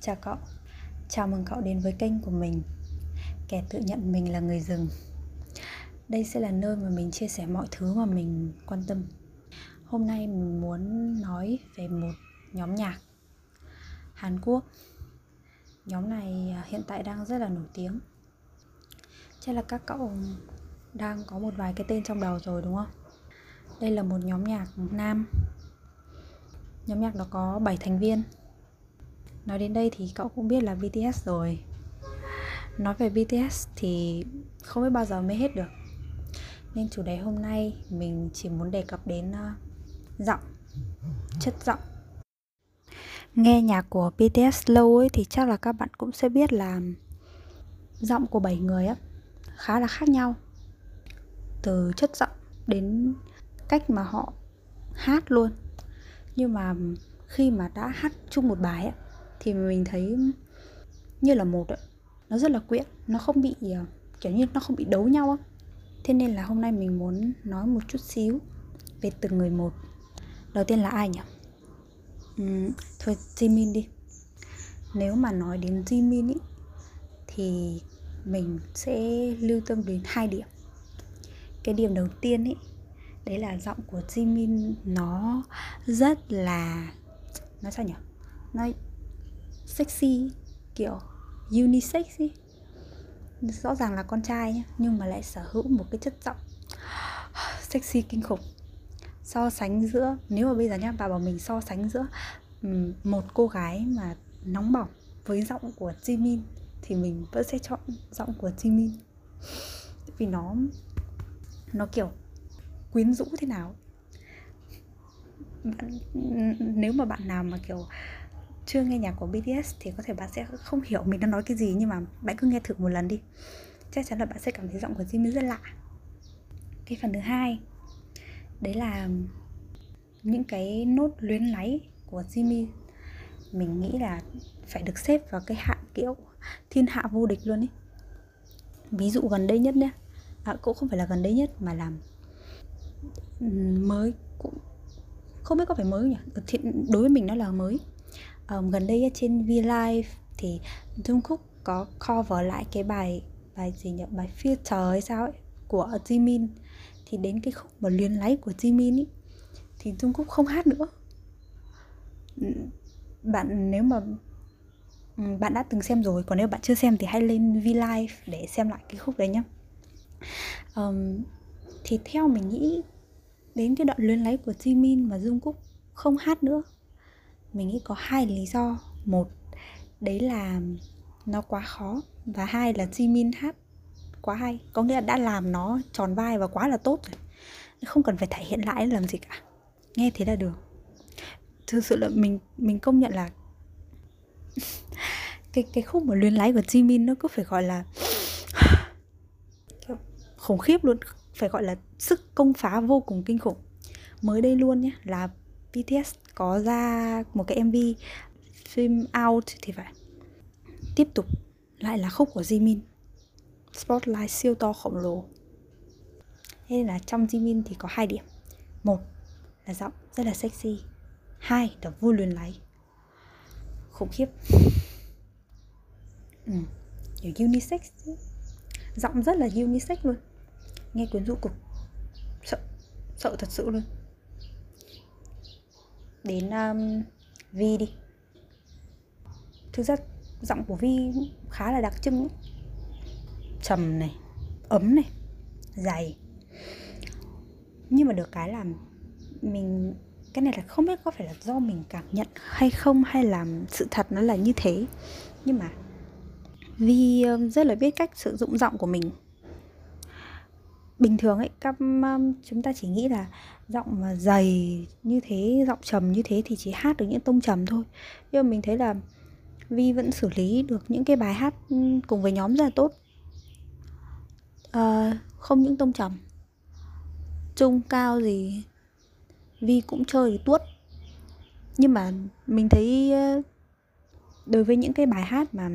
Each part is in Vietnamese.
Chào cậu. Chào mừng cậu đến với kênh của mình. Kẻ tự nhận mình là người rừng. Đây sẽ là nơi mà mình chia sẻ mọi thứ mà mình quan tâm. Hôm nay mình muốn nói về một nhóm nhạc Hàn Quốc. Nhóm này à, hiện tại đang rất là nổi tiếng. Chắc là các cậu đang có một vài cái tên trong đầu rồi, đúng không? Đây là một nhóm nhạc nam. Nhóm nhạc đó có 7 thành viên. Nói đến đây thì cậu cũng biết là BTS rồi. Nói về BTS thì không biết bao giờ mới hết được. Nên chủ đề hôm nay mình chỉ muốn đề cập đến uh, giọng Chất giọng. Nghe nhạc của BTS lâu ấy thì chắc là các bạn cũng sẽ biết là Giọng của 7 người á khá là khác nhau. Từ chất giọng đến cách mà họ hát luôn. Nhưng mà khi mà đã hát chung một bài ấy, thì mình thấy như là một ấy. nó rất là quyện nó không bị ờ, kiểu như nó không bị đấu nhau á. Thế nên là hôm nay mình muốn nói một chút xíu về từng người một. Đầu tiên là ai nhỉ? Uhm, thôi Jimin đi. Nếu mà nói đến Jimin ý, thì mình sẽ lưu tâm đến hai điểm. Cái điểm đầu tiên ý đấy là giọng của Jimin nó rất là nó sao nhỉ? Nó sexy kiểu unisex ý. Rõ ràng là con trai nhá nhưng mà lại sở hữu một cái chất giọng sexy kinh khủng. So sánh giữa nếu mà bây giờ nhá bà bảo mình so sánh giữa một cô gái mà nóng bỏng với giọng của Jimin thì mình vẫn sẽ chọn giọng của Jimin vì nó nó kiểu quyến rũ thế nào. Bạn, nếu mà bạn nào mà kiểu chưa nghe nhạc của BTS thì có thể bạn sẽ không hiểu mình đang nói cái gì nhưng mà bạn cứ nghe thử một lần đi. Chắc chắn là bạn sẽ cảm thấy giọng của jimin rất lạ. Cái phần thứ hai đấy là những cái nốt luyến láy của Jimmy. Mình nghĩ là phải được xếp vào cái hạng kiểu thiên hạ vô địch luôn ấy. Ví dụ gần đây nhất nhé. À, cũng không phải là gần đây nhất mà là ừ, mới cũng không biết có phải mới nhỉ? Thì đối với mình nó là mới um, gần đây trên V Live thì Jungkook có cover lại cái bài bài gì nhỉ? Bài filter hay sao ấy của Jimin. Thì đến cái khúc mà luyến lấy của Jimin ấy thì Jungkook không hát nữa. Bạn nếu mà bạn đã từng xem rồi còn nếu bạn chưa xem thì hãy lên V Live để xem lại cái khúc đấy nhá. Um, thì theo mình nghĩ đến cái đoạn luyến lấy của Jimin mà Jungkook không hát nữa mình nghĩ có hai lý do. Một, đấy là nó quá khó. Và hai là Jimin hát quá hay. Có nghĩa là đã làm nó tròn vai và quá là tốt rồi. Không cần phải thể hiện lại làm gì cả. Nghe thế là được. Thực sự là mình mình công nhận là cái cái khúc mà luyến lái của Jimin nó cứ phải gọi là khủng khiếp luôn. Phải gọi là sức công phá vô cùng kinh khủng. Mới đây luôn nhé là BTS có ra một cái MV phim Out thì phải. Tiếp tục lại là khúc của Jimin. Spotlight siêu to khổng lồ. Thế nên là trong Jimin thì có hai điểm. Một là giọng rất là sexy. Hai là vui luyến lấy. Khủng khiếp. Ừ, Kiểu unisex. Giọng rất là unisex luôn. Nghe quyến rũ cực. Sợ Sợ thật sự luôn đến um, Vi đi. Thực ra giọng của Vi khá là đặc trưng Trầm này, ấm này, dày. Nhưng mà được cái là mình cái này là không biết có phải là do mình cảm nhận hay không hay là sự thật nó là như thế. Nhưng mà Vi um, rất là biết cách sử dụng giọng của mình bình thường ấy các um, chúng ta chỉ nghĩ là giọng mà dày như thế giọng trầm như thế thì chỉ hát được những tông trầm thôi. Nhưng mà mình thấy là vi vẫn xử lý được những cái bài hát ừ, cùng với nhóm rất là tốt. À, không những tông trầm trung cao gì vi cũng chơi được tuốt. Nhưng mà mình thấy ờ, đối với những cái bài hát mà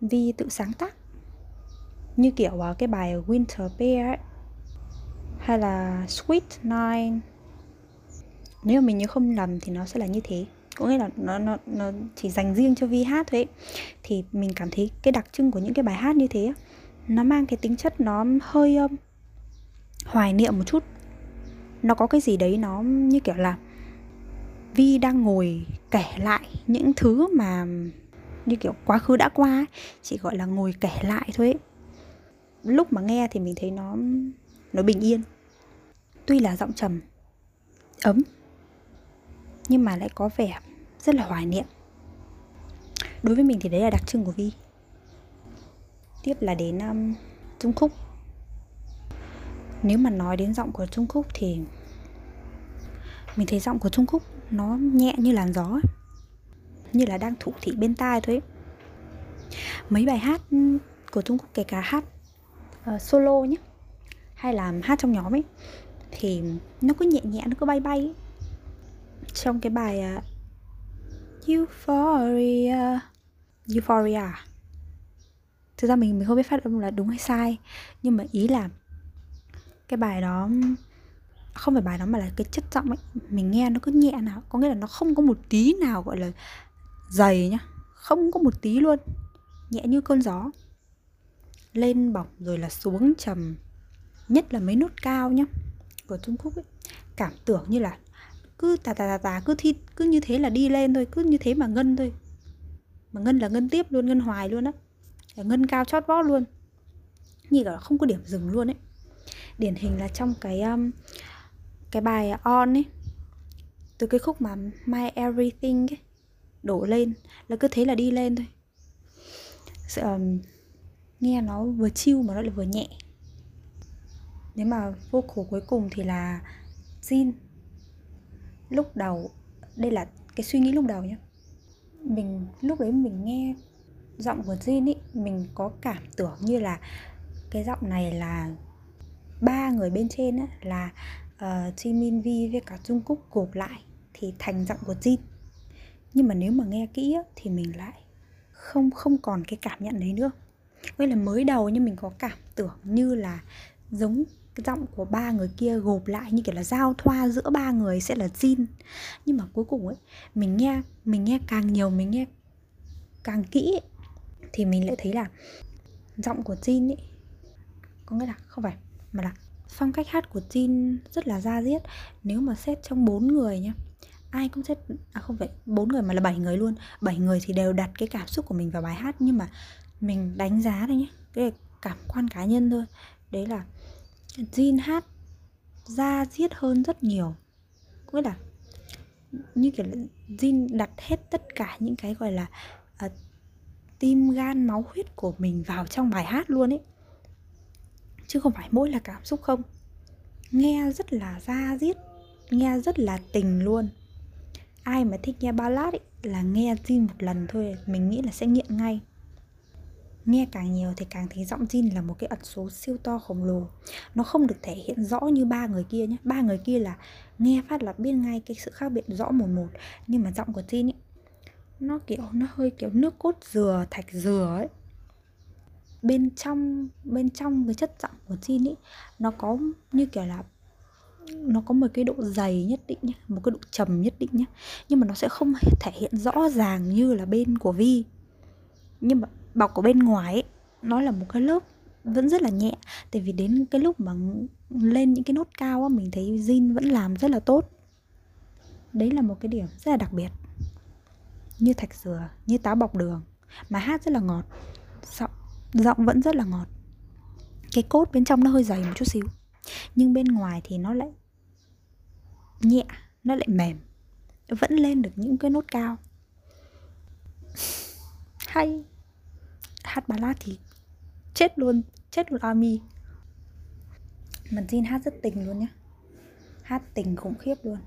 vi tự sáng tác như kiểu uh, cái bài Winter Bear ấy hay là Sweet Nine nếu mà mình nhớ không lầm thì nó sẽ là như thế có nghĩa là nó nó nó chỉ dành riêng cho Vi hát thôi ấy. thì mình cảm thấy cái đặc trưng của những cái bài hát như thế nó mang cái tính chất nó hơi um, hoài niệm một chút nó có cái gì đấy nó như kiểu là Vi đang ngồi kể lại những thứ mà um, như kiểu quá khứ đã qua ấy. chỉ gọi là ngồi kể lại thôi ấy lúc mà nghe thì mình thấy nó nó bình yên tuy là giọng trầm ấm nhưng mà lại có vẻ rất là hoài niệm đối với mình thì đấy là đặc trưng của vi tiếp là đến um, trung khúc nếu mà nói đến giọng của trung khúc thì mình thấy giọng của trung khúc nó nhẹ như làn gió ấy. như là đang thụ thị bên tai thôi ấy. mấy bài hát của trung khúc kể cả hát uh, solo nhé hay là hát trong nhóm ấy. Thì nó cứ nhẹ nhẹ nó cứ bay bay ấy. trong cái bài uh, Euphoria. Euphoria à? thực ra mình mình không biết phát âm là đúng hay sai. Nhưng mà ý là cái bài đó không phải bài đó mà là cái chất giọng ấy. Mình nghe nó cứ nhẹ nào có nghĩa là nó không có một tí nào gọi là dày nhá. Không có một tí luôn. Nhẹ như cơn gió lên bọc rồi là xuống trầm nhất là mấy nốt cao nhá của Trung Quốc ấy. Cảm tưởng như là cứ tà tà tà tà cứ thi cứ như thế là đi lên thôi cứ như thế mà ngân thôi. Mà ngân là ngân tiếp luôn ngân hoài luôn á. Là ngân cao chót vót luôn. Như là không có điểm dừng luôn ấy. Điển hình là trong cái um, cái bài on ấy từ cái khúc mà my everything ấy đổ lên là cứ thế là đi lên thôi. Um, nghe nó vừa chill mà nó lại vừa nhẹ. Nếu mà vocal cuối cùng thì là Jin. Lúc đầu đây là cái suy nghĩ lúc đầu nhá. Mình lúc đấy mình nghe giọng của Jin ý mình có cảm tưởng như là cái giọng này là ba người bên trên á là ờ, uh, Jimin Vi với cả Trung Cúc gộp lại thì thành giọng của Jin. Nhưng mà nếu mà nghe kỹ á, thì mình lại không không còn cái cảm nhận đấy nữa. Vậy là mới đầu nhưng mình có cảm tưởng như là giống cái giọng của ba người kia gộp lại như kiểu là giao thoa giữa ba người sẽ là Jin. Nhưng mà cuối cùng ấy mình nghe mình nghe càng nhiều mình nghe càng kỹ ấy, thì mình lại thấy là giọng của Jin ấy có nghĩa là không phải mà là phong cách hát của Jin rất là da diết. Nếu mà xét trong bốn người nhá ai cũng xét à không phải bốn người mà là bảy người luôn. Bảy người thì đều đặt cái cảm xúc của mình vào bài hát nhưng mà mình đánh giá đây nhé. Cái cảm quan cá nhân thôi. Đấy là Jin hát ra diết hơn rất nhiều. Có nghĩa là như kiểu là Jin đặt hết tất cả những cái gọi là uh, tim gan máu huyết của mình vào trong bài hát luôn ấy. Chứ không phải mỗi là cảm xúc không. Nghe rất là ra diết nghe rất là tình luôn. Ai mà thích nghe ballad ấy, là nghe Jin một lần thôi mình nghĩ là sẽ nghiện ngay nghe càng nhiều thì càng thấy giọng Jin là một cái ẩn số siêu to khổng lồ. Nó không được thể hiện rõ như ba người kia nhé. Ba người kia là nghe phát là biết ngay cái sự khác biệt rõ một một, nhưng mà giọng của Jin ấy, nó kiểu, nó hơi kiểu nước cốt dừa, thạch dừa ấy. Bên trong bên trong cái chất giọng của Jin ấy, nó có như kiểu là, nó có một cái độ dày nhất định nhé, một cái độ trầm nhất định nhé. Nhưng mà nó sẽ không thể hiện rõ ràng như là bên của Vi. Nhưng mà bọc ở bên ngoài ấy, nó là một cái lớp vẫn rất là nhẹ. Tại vì đến cái lúc mà lên những cái nốt cao á mình thấy zin vẫn làm rất là tốt. Đấy là một cái điểm rất là đặc biệt. Như thạch dừa như táo bọc đường mà hát rất là ngọt giọng giọng vẫn rất là ngọt. Cái cốt bên trong nó hơi dày một chút xíu nhưng bên ngoài thì nó lại nhẹ nó lại mềm vẫn lên được những cái nốt cao. Hay hát ballad thì chết luôn chết luôn army. Mà Jin hát rất tình luôn nhá. Hát tình khủng khiếp luôn.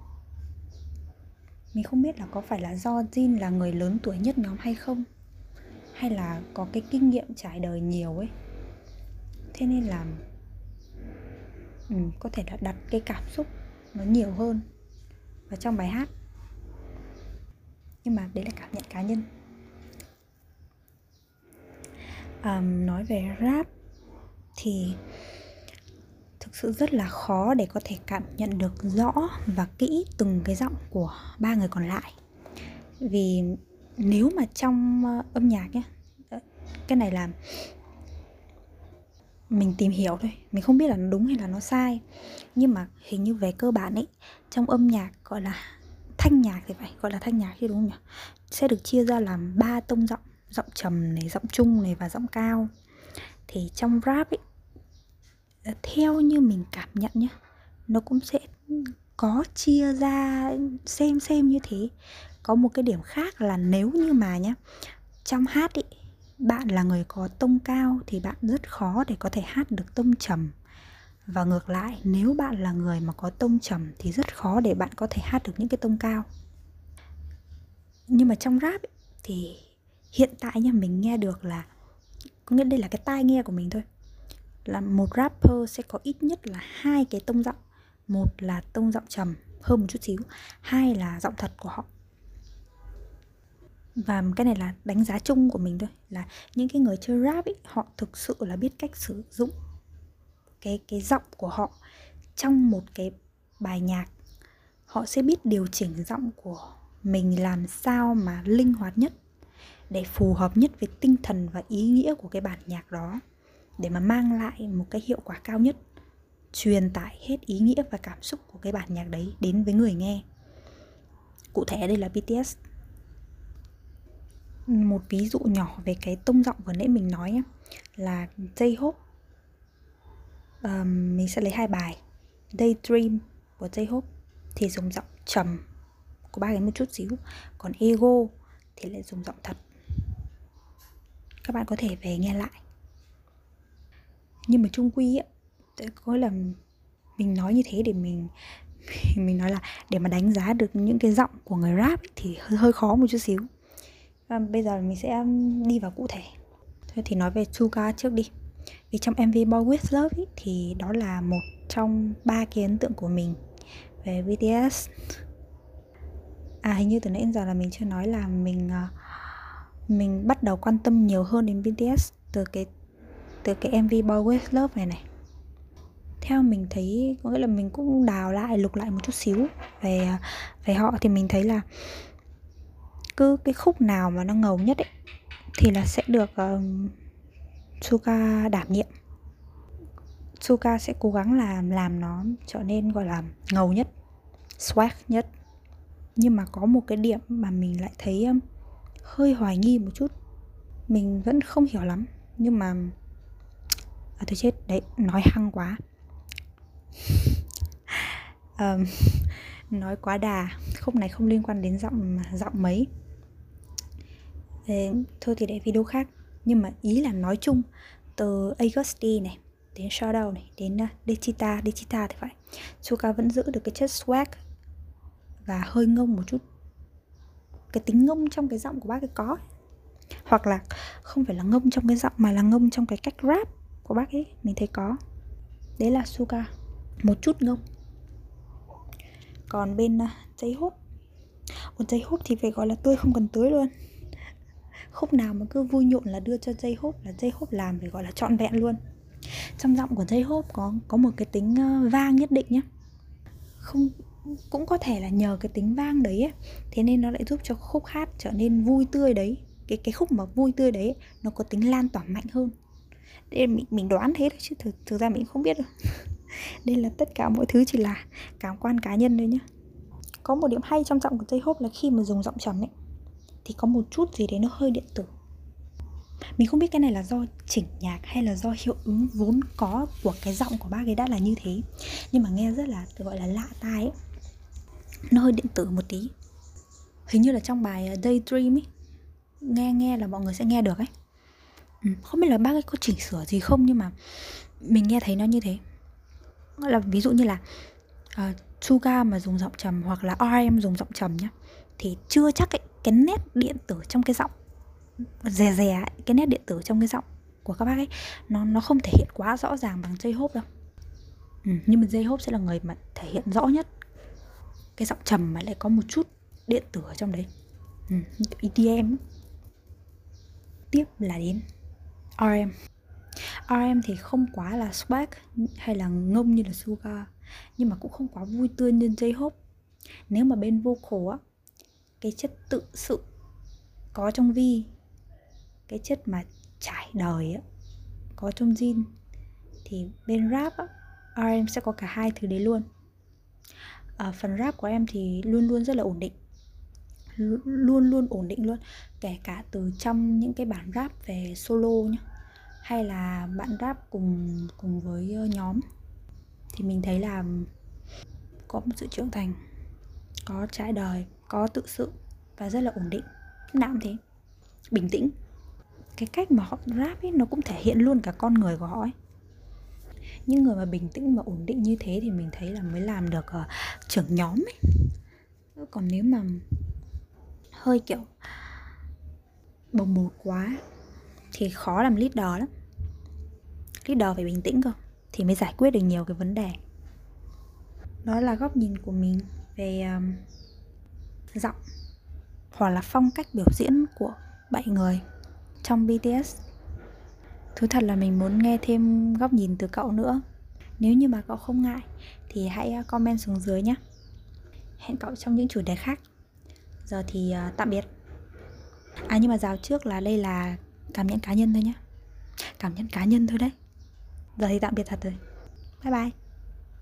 Mình không biết là có phải là do Jin là người lớn tuổi nhất nhóm hay không hay là có cái kinh nghiệm trải đời nhiều ấy. Thế nên là ừ, có thể là đặt cái cảm xúc nó nhiều hơn vào trong bài hát. Nhưng mà đấy là cảm nhận cá nhân um, nói về rap thì thực sự rất là khó để có thể cảm nhận được rõ và kỹ từng cái giọng của ba người còn lại. Vì nếu mà trong ờ, âm nhạc nhé ờ, cái này là mình tìm hiểu thôi mình không biết là nó đúng hay là nó sai. Nhưng mà hình như về cơ bản ấy trong âm nhạc gọi là thanh nhạc thì phải gọi là thanh nhạc chứ đúng không nhỉ? Sẽ được chia ra làm ba tông giọng giọng trầm này giọng trung này và giọng cao. Thì trong rap ấy theo như mình cảm nhận nhé nó cũng sẽ có chia ra xem xem như thế. Có một cái điểm khác là nếu như mà nhé trong hát ý bạn là người có tông cao thì bạn rất khó để có thể hát được tông trầm. Và ngược lại nếu bạn là người mà có tông trầm thì rất khó để bạn có thể hát được những cái tông cao. Nhưng mà trong rap ấy, thì hiện tại nha mình nghe được là có nghĩa đây là cái tai nghe của mình thôi. Là một rapper sẽ có ít nhất là hai cái tông giọng. Một là tông giọng trầm hơn một chút xíu. Hai là giọng thật của họ. Và cái này là đánh giá chung của mình thôi. Là những cái người chơi rap ấy, họ thực sự là biết cách sử dụng cái cái giọng của họ trong một cái bài nhạc. Họ sẽ biết điều chỉnh giọng của mình làm sao mà linh hoạt nhất để phù hợp nhất với tinh thần và ý nghĩa của cái bản nhạc đó để mà mang lại một cái hiệu quả cao nhất truyền tải hết ý nghĩa và cảm xúc của cái bản nhạc đấy đến với người nghe. Cụ thể đây là BTS một ví dụ nhỏ về cái tông giọng vừa nãy mình nói nhé, là J-Hope um, mình sẽ lấy hai bài Daydream của J-Hope thì dùng giọng trầm. Của ba cái một chút xíu. Còn Ego thì lại dùng giọng thật các bạn có thể về nghe lại. Nhưng mà trung quy ấy, có là mình nói như thế để mình mình nói là để mà đánh giá được những cái giọng của người rap ấy, thì hơi, hơi khó một chút xíu. À, bây giờ mình sẽ um, đi vào cụ thể. Thôi thì nói về Suga trước đi. Vì trong MV Boy With Love ấy, thì đó là một trong ba cái ấn tượng của mình về BTS à hình như từ nãy đến giờ là mình chưa nói là mình uh, mình bắt đầu quan tâm nhiều hơn đến BTS từ cái từ cái MV Boy With Love này này. Theo mình thấy có nghĩa là mình cũng đào lại lục lại một chút xíu về về họ thì mình thấy là cứ cái khúc nào mà nó ngầu nhất ấy thì là sẽ được um, Suga đảm nhiệm. Suga sẽ cố gắng làm làm nó trở nên gọi là ngầu nhất swag nhất. Nhưng mà có một cái điểm mà mình lại thấy um, hơi hoài nghi một chút. Mình vẫn không hiểu lắm nhưng mà à tôi chết đấy nói hăng quá. Um, nói quá đà khúc này không liên quan đến giọng giọng mấy. Thế, thôi thì để video khác nhưng mà ý là nói chung từ Augusti này đến Shadow này đến uh, Dechita Dechita thì phải. Suka vẫn giữ được cái chất swag và hơi ngông một chút cái tính ngông trong cái giọng của bác ấy có hoặc là không phải là ngông trong cái giọng mà là ngông trong cái cách rap của bác ấy mình thấy có. Đấy là Suga một chút ngông. Còn bên uh, giấy hút còn giấy hút thì phải gọi là tươi không cần tưới luôn. Khúc nào mà cứ vui nhộn là đưa cho dây hốp là dây hốp làm phải gọi là trọn vẹn luôn. Trong giọng của dây hốp có có một cái tính à, uh, vang nhất định nhé không cũng có thể là nhờ cái tính vang đấy ấy, thế nên nó lại giúp cho khúc hát trở nên vui tươi đấy. Cái cái khúc mà vui tươi đấy nó có tính lan tỏa mạnh hơn. Đây mình mình đoán thế thôi chứ thực, thực ra mình không biết đâu. Đây là tất cả mọi thứ chỉ là cảm quan cá nhân thôi nhá. Có một điểm hay trong giọng của dây hốp là khi mà dùng giọng trầm ấy thì có một chút gì đấy nó hơi điện tử. Mình không biết cái này là do chỉnh nhạc hay là do hiệu ứng vốn có của cái giọng của bác ấy đã là như thế. Nhưng mà nghe rất là gọi là lạ tai ấy nó hơi điện tử một tí. Hình như là trong bài ờ, Daydream ấy nghe nghe là mọi người sẽ nghe được ấy. Ừ, không biết là bác ấy có chỉnh sửa gì không nhưng mà mình nghe thấy nó như thế. Là ví dụ như là uh, Suga mà dùng giọng trầm hoặc là RM dùng giọng trầm nhá thì chưa chắc ấy, cái nét điện tử trong cái giọng rè rè cái nét điện tử trong cái giọng của các bác ấy nó nó không thể hiện quá rõ ràng bằng dây hốp đâu. Ừ, nhưng mà dây hốp sẽ là người mà thể hiện rõ nhất cái giọng trầm mà lại có một chút điện tử ở trong đấy. Ừ, EDM tiếp là đến RM RM thì không quá là swag hay là ngông như là Suga nhưng mà cũng không quá vui tươi như J-Hope. Nếu mà bên vocal á cái chất tự sự có trong vi cái chất mà trải đời á có trong Jin thì bên rap á, RM sẽ có cả hai thứ đấy luôn à, phần rap của em thì luôn luôn rất là ổn định. Luôn luôn ổn định luôn kể cả từ trong những cái bản rap về solo nhá hay là bạn rap cùng cùng với ờ, nhóm thì mình thấy là có một sự trưởng thành có trải đời có tự sự và rất là ổn định. Nào cũng thế bình tĩnh. Cái cách mà họ rap ấy nó cũng thể hiện luôn cả con người của họ ấy những người mà bình tĩnh và ổn định như thế thì mình thấy là mới làm được uh, trưởng nhóm ấy. Còn nếu mà hơi kiểu bồng bột quá thì khó làm leader lắm. Leader phải bình tĩnh cơ thì mới giải quyết được nhiều cái vấn đề. Đó là góc nhìn của mình về um, giọng hoặc là phong cách biểu diễn của bảy người trong BTS Thú thật là mình muốn nghe thêm góc nhìn từ cậu nữa. Nếu như mà cậu không ngại, Thì hãy à, comment xuống dưới nhé Hẹn cậu trong những chủ đề khác. Giờ thì à, tạm biệt. À nhưng mà rào trước là đây là cảm nhận cá nhân thôi nhé Cảm nhận cá nhân thôi đấy. Giờ thì tạm biệt thật rồi. Bye bye.